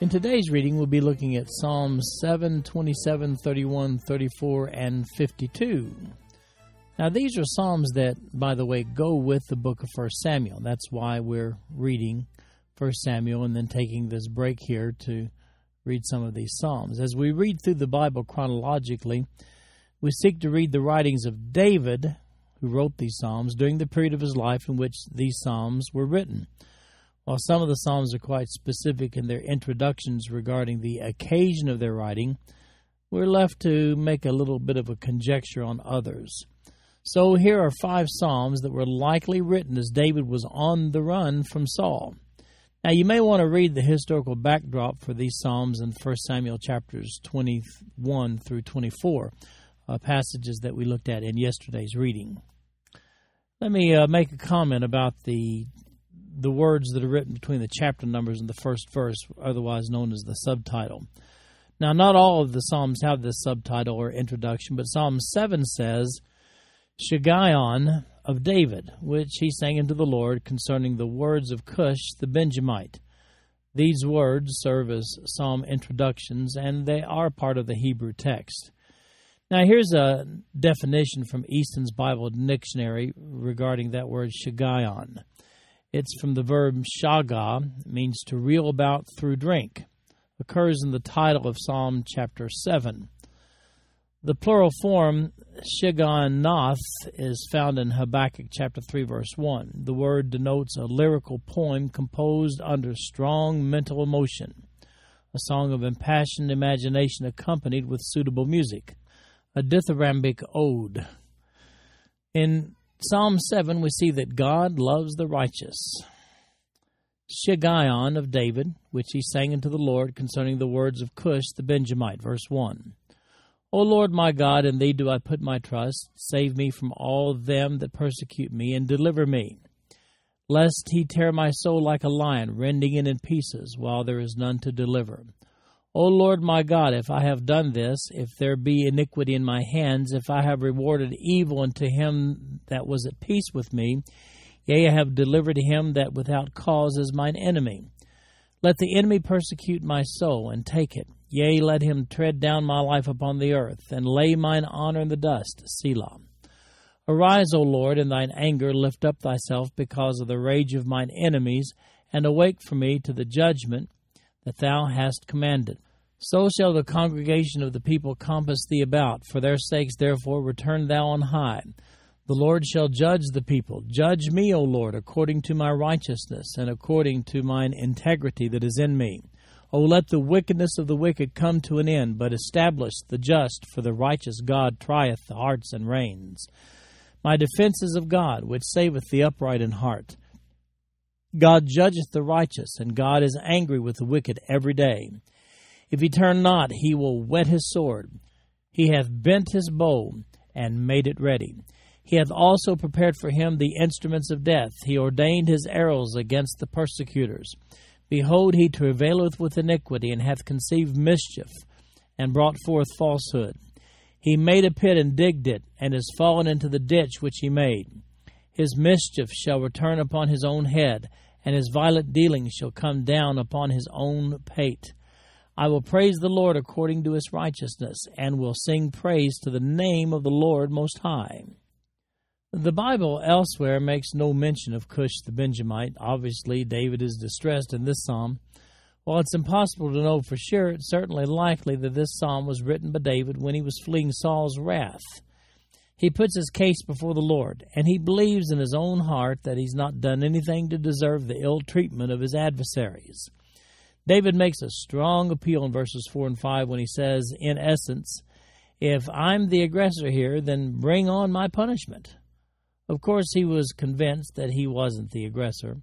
In today's reading, we'll be looking at Psalms 7, 27, 31, 34, and 52. Now, these are Psalms that, by the way, go with the book of 1 Samuel. That's why we're reading 1 Samuel and then taking this break here to read some of these Psalms. As we read through the Bible chronologically, we seek to read the writings of David, who wrote these Psalms, during the period of his life in which these Psalms were written. While some of the Psalms are quite specific in their introductions regarding the occasion of their writing, we're left to make a little bit of a conjecture on others. So here are five Psalms that were likely written as David was on the run from Saul. Now, you may want to read the historical backdrop for these Psalms in 1 Samuel chapters 21 through 24, uh, passages that we looked at in yesterday's reading. Let me uh, make a comment about the the words that are written between the chapter numbers and the first verse, otherwise known as the subtitle. Now, not all of the Psalms have this subtitle or introduction, but Psalm 7 says, Shiggaion of David, which he sang unto the Lord concerning the words of Cush the Benjamite. These words serve as psalm introductions, and they are part of the Hebrew text. Now, here's a definition from Easton's Bible Dictionary regarding that word Shiggaion. It's from the verb shaga, means to reel about through drink. Occurs in the title of Psalm chapter 7. The plural form Shigionoth is found in Habakkuk chapter 3 verse 1. The word denotes a lyrical poem composed under strong mental emotion, a song of impassioned imagination accompanied with suitable music, a dithyrambic ode. In Psalm 7 we see that God loves the righteous. Shiggaion of David, which he sang unto the Lord concerning the words of Cush the Benjamite, verse 1. O Lord my God, in thee do I put my trust. Save me from all them that persecute me, and deliver me. Lest he tear my soul like a lion, rending it in pieces, while there is none to deliver. O Lord my God, if I have done this, if there be iniquity in my hands, if I have rewarded evil unto him that was at peace with me, yea, I have delivered him that without cause is mine enemy. Let the enemy persecute my soul, and take it. Yea, let him tread down my life upon the earth, and lay mine honor in the dust. Selah. Arise, O Lord, in thine anger, lift up thyself because of the rage of mine enemies, and awake for me to the judgment that thou hast commanded. So shall the congregation of the people compass thee about. For their sakes, therefore, return thou on high. The Lord shall judge the people. Judge me, O Lord, according to my righteousness, and according to mine integrity that is in me. O let the wickedness of the wicked come to an end, but establish the just, for the righteous God trieth the hearts and reins. My defense is of God, which saveth the upright in heart. God judgeth the righteous, and God is angry with the wicked every day. If he turn not, he will whet his sword. He hath bent his bow, and made it ready. He hath also prepared for him the instruments of death. He ordained his arrows against the persecutors. Behold, he travaileth with iniquity, and hath conceived mischief, and brought forth falsehood. He made a pit and digged it, and is fallen into the ditch which he made. His mischief shall return upon his own head, and his violent dealings shall come down upon his own pate. I will praise the Lord according to his righteousness, and will sing praise to the name of the Lord Most High. The Bible elsewhere makes no mention of Cush the Benjamite. Obviously, David is distressed in this psalm. While it's impossible to know for sure, it's certainly likely that this psalm was written by David when he was fleeing Saul's wrath. He puts his case before the Lord, and he believes in his own heart that he's not done anything to deserve the ill treatment of his adversaries. David makes a strong appeal in verses 4 and 5 when he says, in essence, If I'm the aggressor here, then bring on my punishment. Of course, he was convinced that he wasn't the aggressor.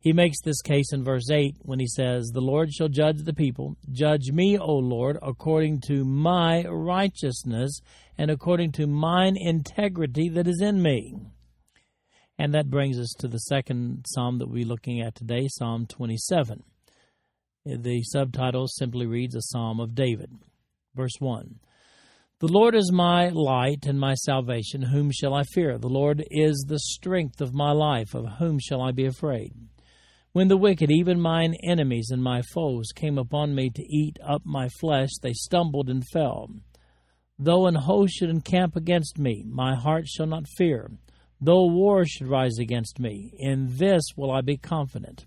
He makes this case in verse 8 when he says, The Lord shall judge the people. Judge me, O Lord, according to my righteousness and according to mine integrity that is in me. And that brings us to the second psalm that we're looking at today, Psalm 27. The subtitle simply reads A Psalm of David. Verse 1 The Lord is my light and my salvation. Whom shall I fear? The Lord is the strength of my life. Of whom shall I be afraid? When the wicked, even mine enemies and my foes, came upon me to eat up my flesh, they stumbled and fell. Though an host should encamp against me, my heart shall not fear. Though war should rise against me, in this will I be confident.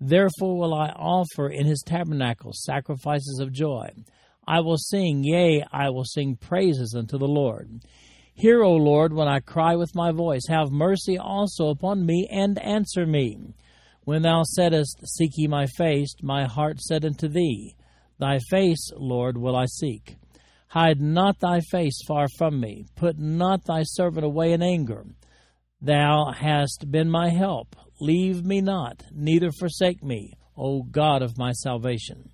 Therefore will I offer in his tabernacle sacrifices of joy. I will sing, yea, I will sing praises unto the Lord. Hear, O Lord, when I cry with my voice. Have mercy also upon me, and answer me. When thou saidst, Seek ye my face, my heart said unto thee, Thy face, Lord, will I seek. Hide not thy face far from me. Put not thy servant away in anger. Thou hast been my help. Leave me not, neither forsake me, O God of my salvation.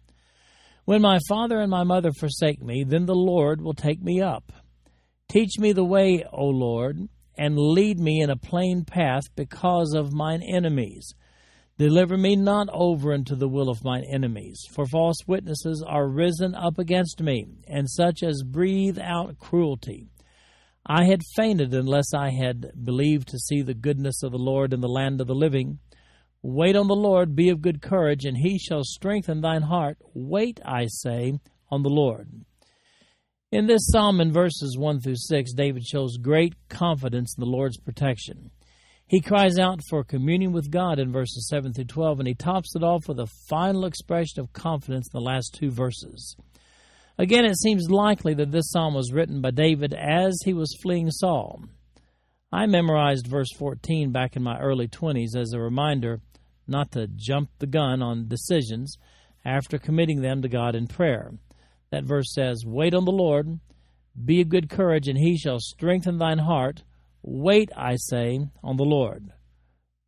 When my father and my mother forsake me, then the Lord will take me up. Teach me the way, O Lord, and lead me in a plain path because of mine enemies. Deliver me not over into the will of mine enemies, for false witnesses are risen up against me, and such as breathe out cruelty. I had fainted unless I had believed to see the goodness of the Lord in the land of the living. Wait on the Lord, be of good courage, and he shall strengthen thine heart. Wait, I say, on the Lord. In this psalm, in verses 1 through 6, David shows great confidence in the Lord's protection. He cries out for communion with God in verses 7 through 12, and he tops it off with a final expression of confidence in the last two verses. Again, it seems likely that this psalm was written by David as he was fleeing Saul. I memorized verse 14 back in my early 20s as a reminder not to jump the gun on decisions after committing them to God in prayer. That verse says, Wait on the Lord, be of good courage, and he shall strengthen thine heart. Wait, I say, on the Lord.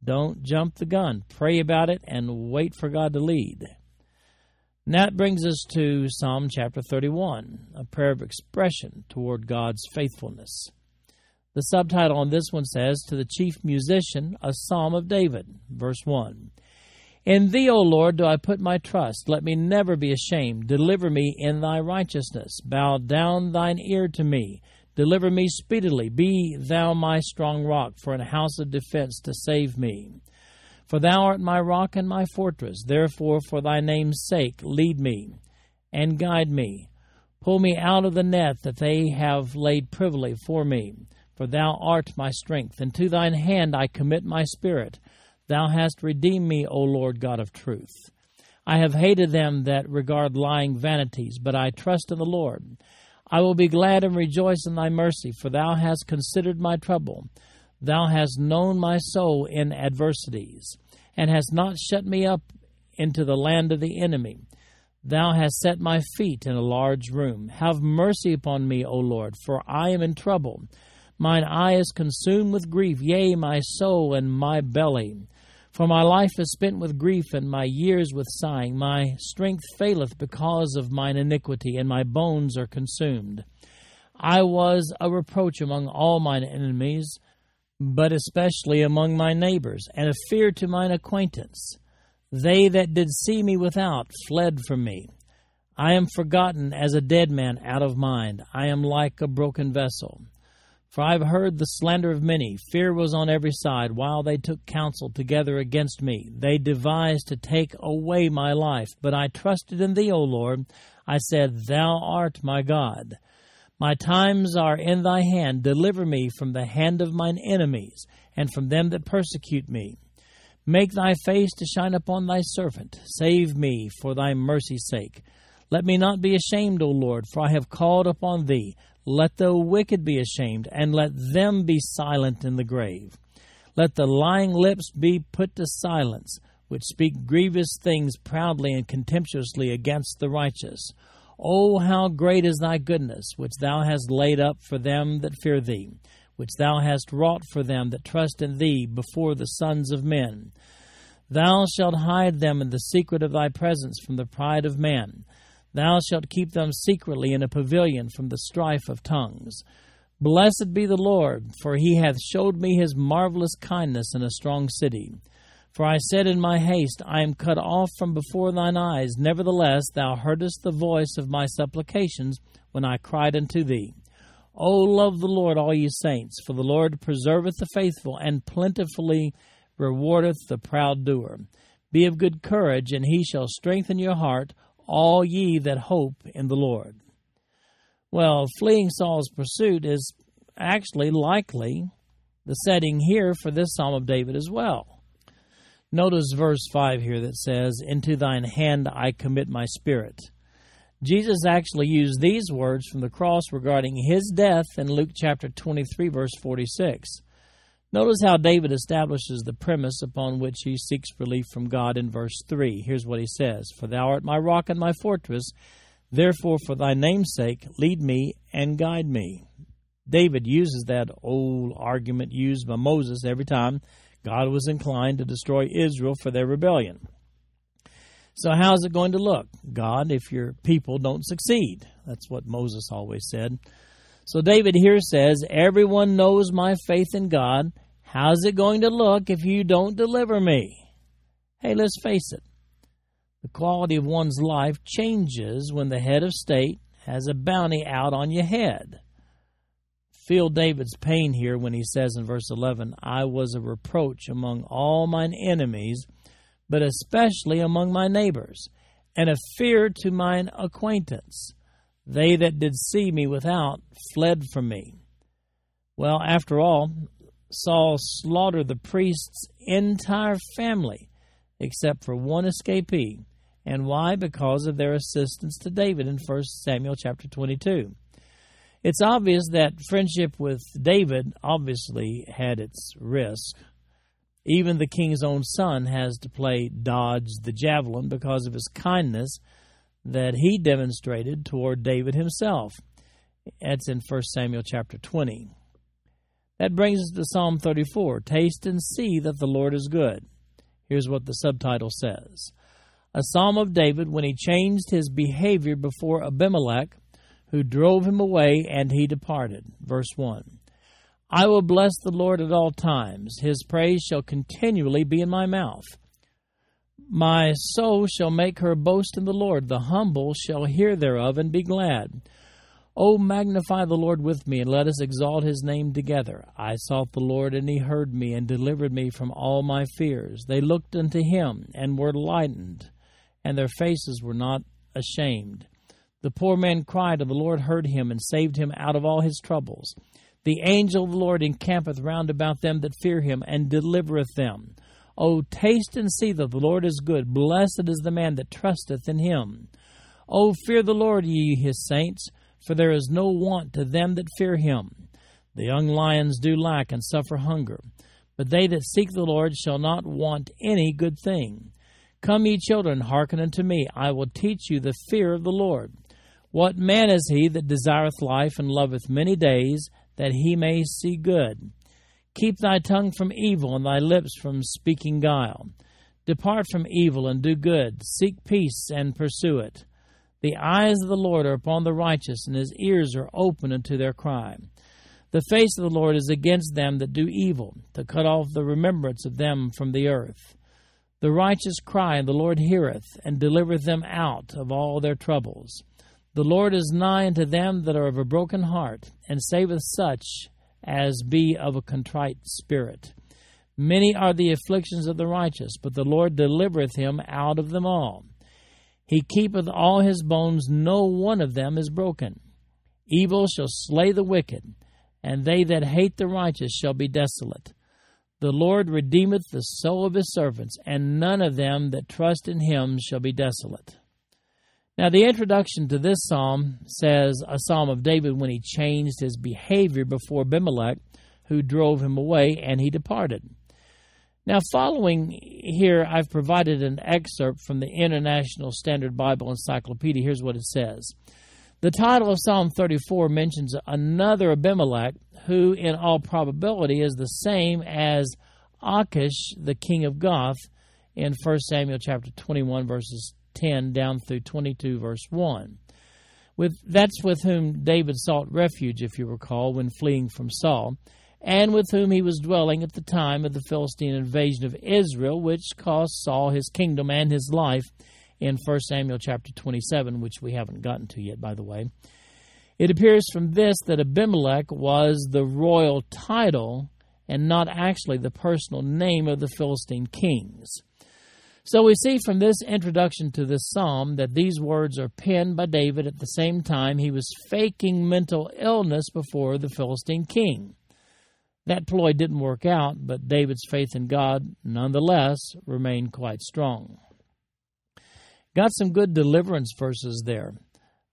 Don't jump the gun. Pray about it and wait for God to lead. And that brings us to Psalm chapter 31, a prayer of expression toward God's faithfulness. The subtitle on this one says, To the chief musician, a psalm of David, verse 1. In thee, O Lord, do I put my trust. Let me never be ashamed. Deliver me in thy righteousness. Bow down thine ear to me. Deliver me speedily. Be thou my strong rock, for an house of defense to save me. For thou art my rock and my fortress. Therefore, for thy name's sake, lead me and guide me. Pull me out of the net that they have laid privily for me. For thou art my strength, and to thine hand I commit my spirit. Thou hast redeemed me, O Lord God of truth. I have hated them that regard lying vanities, but I trust in the Lord. I will be glad and rejoice in thy mercy, for thou hast considered my trouble. Thou hast known my soul in adversities, and hast not shut me up into the land of the enemy. Thou hast set my feet in a large room. Have mercy upon me, O Lord, for I am in trouble. Mine eye is consumed with grief, yea, my soul and my belly. For my life is spent with grief, and my years with sighing. My strength faileth because of mine iniquity, and my bones are consumed. I was a reproach among all mine enemies, but especially among my neighbors, and a fear to mine acquaintance. They that did see me without fled from me. I am forgotten as a dead man out of mind. I am like a broken vessel. For I have heard the slander of many. Fear was on every side, while they took counsel together against me. They devised to take away my life. But I trusted in thee, O Lord. I said, Thou art my God. My times are in thy hand. Deliver me from the hand of mine enemies, and from them that persecute me. Make thy face to shine upon thy servant. Save me for thy mercy's sake. Let me not be ashamed, O Lord, for I have called upon thee. Let the wicked be ashamed, and let them be silent in the grave. Let the lying lips be put to silence, which speak grievous things proudly and contemptuously against the righteous. O how great is thy goodness, which thou hast laid up for them that fear thee, which thou hast wrought for them that trust in thee before the sons of men. Thou shalt hide them in the secret of thy presence from the pride of man. Thou shalt keep them secretly in a pavilion from the strife of tongues. Blessed be the Lord, for he hath showed me his marvelous kindness in a strong city. For I said in my haste, I am cut off from before thine eyes. Nevertheless, thou heardest the voice of my supplications when I cried unto thee. O love the Lord, all ye saints, for the Lord preserveth the faithful, and plentifully rewardeth the proud doer. Be of good courage, and he shall strengthen your heart, all ye that hope in the Lord. Well, fleeing Saul's pursuit is actually likely the setting here for this Psalm of David as well. Notice verse 5 here that says, Into thine hand I commit my spirit. Jesus actually used these words from the cross regarding his death in Luke chapter 23, verse 46. Notice how David establishes the premise upon which he seeks relief from God in verse 3. Here's what he says For thou art my rock and my fortress, therefore for thy name's sake lead me and guide me. David uses that old argument used by Moses every time God was inclined to destroy Israel for their rebellion. So, how's it going to look? God, if your people don't succeed. That's what Moses always said. So, David here says, Everyone knows my faith in God. How's it going to look if you don't deliver me? Hey, let's face it. The quality of one's life changes when the head of state has a bounty out on your head. Feel David's pain here when he says in verse 11, I was a reproach among all mine enemies but especially among my neighbors, and a fear to mine acquaintance. They that did see me without fled from me. Well, after all, Saul slaughtered the priest's entire family except for one escapee. And why? Because of their assistance to David in 1 Samuel chapter 22. It's obvious that friendship with David obviously had its risk. Even the king's own son has to play dodge the javelin because of his kindness that he demonstrated toward David himself. That's in 1 Samuel chapter 20. That brings us to Psalm 34 Taste and see that the Lord is good. Here's what the subtitle says A psalm of David when he changed his behavior before Abimelech, who drove him away, and he departed. Verse 1. I will bless the Lord at all times. His praise shall continually be in my mouth. My soul shall make her boast in the Lord. The humble shall hear thereof and be glad. O magnify the Lord with me, and let us exalt his name together. I sought the Lord, and he heard me, and delivered me from all my fears. They looked unto him, and were lightened, and their faces were not ashamed. The poor man cried, and the Lord heard him, and saved him out of all his troubles. The angel of the Lord encampeth round about them that fear him, and delivereth them. O taste and see that the Lord is good. Blessed is the man that trusteth in him. O fear the Lord, ye his saints, for there is no want to them that fear him. The young lions do lack and suffer hunger, but they that seek the Lord shall not want any good thing. Come, ye children, hearken unto me. I will teach you the fear of the Lord. What man is he that desireth life and loveth many days, that he may see good. Keep thy tongue from evil and thy lips from speaking guile. Depart from evil and do good. Seek peace and pursue it. The eyes of the Lord are upon the righteous, and his ears are open unto their cry. The face of the Lord is against them that do evil, to cut off the remembrance of them from the earth. The righteous cry, and the Lord heareth, and delivereth them out of all their troubles. The Lord is nigh unto them that are of a broken heart, and saveth such as be of a contrite spirit. Many are the afflictions of the righteous, but the Lord delivereth him out of them all. He keepeth all his bones, no one of them is broken. Evil shall slay the wicked, and they that hate the righteous shall be desolate. The Lord redeemeth the soul of his servants, and none of them that trust in him shall be desolate. Now, the introduction to this psalm says a psalm of David when he changed his behavior before Abimelech, who drove him away, and he departed. Now, following here, I've provided an excerpt from the International Standard Bible Encyclopedia. Here's what it says The title of Psalm 34 mentions another Abimelech, who, in all probability, is the same as Achish, the king of Gath, in 1 Samuel chapter 21, verses 10 down through 22, verse 1. With, that's with whom David sought refuge, if you recall, when fleeing from Saul and with whom he was dwelling at the time of the Philistine invasion of Israel, which cost Saul his kingdom and his life in 1 Samuel chapter 27, which we haven't gotten to yet, by the way. It appears from this that Abimelech was the royal title and not actually the personal name of the Philistine kings. So we see from this introduction to this psalm that these words are penned by David at the same time he was faking mental illness before the Philistine king. That ploy didn't work out, but David's faith in God nonetheless remained quite strong. Got some good deliverance verses there.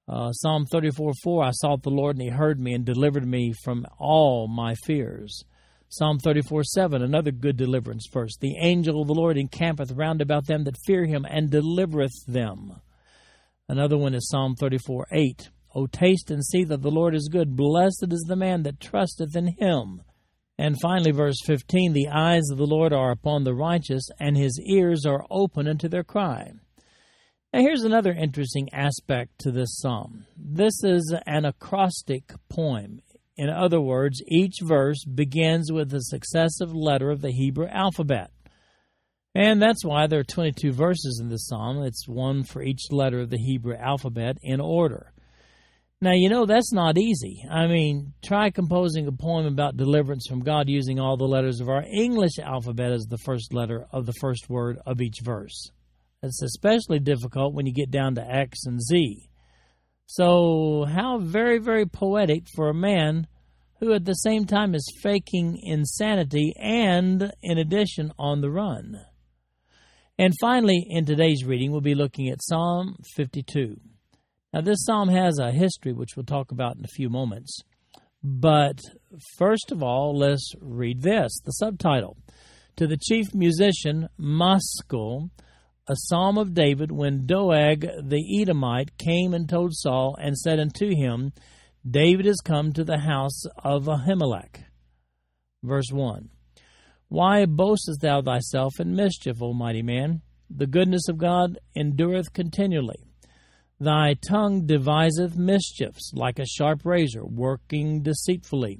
Uh, Psalm 34 4 I sought the Lord, and he heard me and delivered me from all my fears. Psalm 34 7, another good deliverance verse. The angel of the Lord encampeth round about them that fear him and delivereth them. Another one is Psalm 34 8. O taste and see that the Lord is good. Blessed is the man that trusteth in him. And finally, verse 15 The eyes of the Lord are upon the righteous, and his ears are open unto their cry. Now, here's another interesting aspect to this psalm. This is an acrostic poem. In other words, each verse begins with a successive letter of the Hebrew alphabet. And that's why there are 22 verses in this psalm. It's one for each letter of the Hebrew alphabet in order. Now, you know, that's not easy. I mean, try composing a poem about deliverance from God using all the letters of our English alphabet as the first letter of the first word of each verse. It's especially difficult when you get down to X and Z. So, how very, very poetic for a man who at the same time is faking insanity and, in addition, on the run. And finally, in today's reading, we'll be looking at Psalm 52. Now, this psalm has a history, which we'll talk about in a few moments. But first of all, let's read this the subtitle To the chief musician, Maschil, a psalm of David, when Doeg the Edomite came and told Saul and said unto him, David is come to the house of Ahimelech. Verse 1 Why boastest thou thyself in mischief, O mighty man? The goodness of God endureth continually. Thy tongue deviseth mischiefs like a sharp razor, working deceitfully.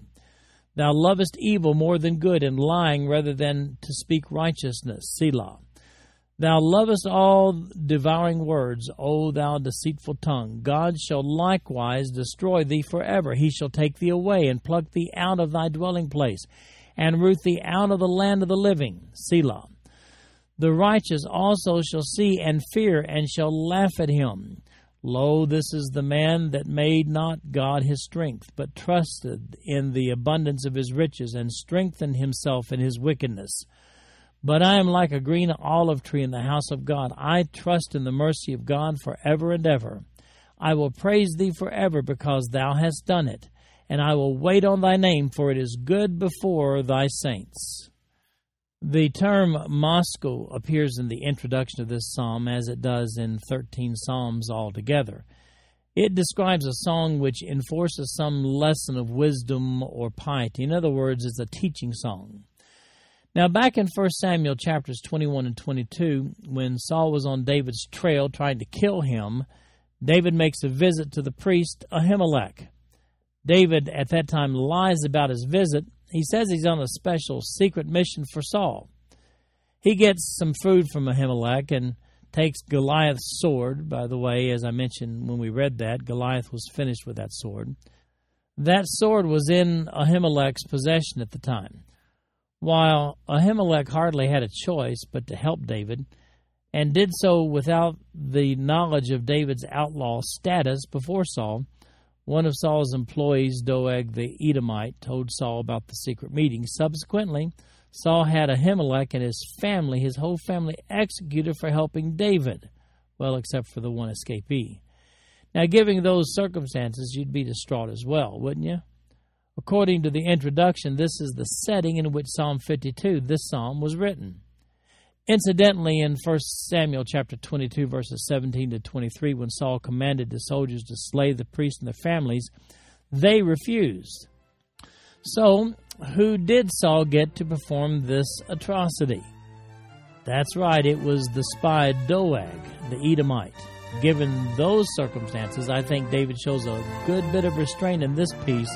Thou lovest evil more than good, and lying rather than to speak righteousness. Selah. Thou lovest all devouring words, O thou deceitful tongue. God shall likewise destroy thee forever. He shall take thee away, and pluck thee out of thy dwelling place, and root thee out of the land of the living. Selah. The righteous also shall see and fear, and shall laugh at him. Lo, this is the man that made not God his strength, but trusted in the abundance of his riches, and strengthened himself in his wickedness. But I am like a green olive tree in the house of God. I trust in the mercy of God for ever and ever. I will praise thee for ever, because thou hast done it, and I will wait on thy name, for it is good before thy saints. The term Maschil appears in the introduction of this psalm as it does in 13 psalms altogether. It describes a song which enforces some lesson of wisdom or piety. In other words, it's a teaching song. Now, back in 1 Samuel chapters 21 and 22, when Saul was on David's trail trying to kill him, David makes a visit to the priest Ahimelech. David at that time lies about his visit he says he's on a special secret mission for Saul. He gets some food from Ahimelech and takes Goliath's sword. By the way, as I mentioned when we read that, Goliath was finished with that sword. That sword was in Ahimelech's possession at the time. While Ahimelech hardly had a choice but to help David, and did so without the knowledge of David's outlaw status before Saul, one of Saul's employees, Doeg the Edomite, told Saul about the secret meeting. Subsequently, Saul had Ahimelech and his family, his whole family, executed for helping David. Well, except for the one escapee. Now, given those circumstances, you'd be distraught as well, wouldn't you? According to the introduction, this is the setting in which Psalm 52, this psalm, was written. Incidentally, in 1 Samuel chapter 22, verses 17 to 23, when Saul commanded the soldiers to slay the priests and their families, they refused. So, who did Saul get to perform this atrocity? That's right, it was the spy Doeg, the Edomite. Given those circumstances, I think David shows a good bit of restraint in this piece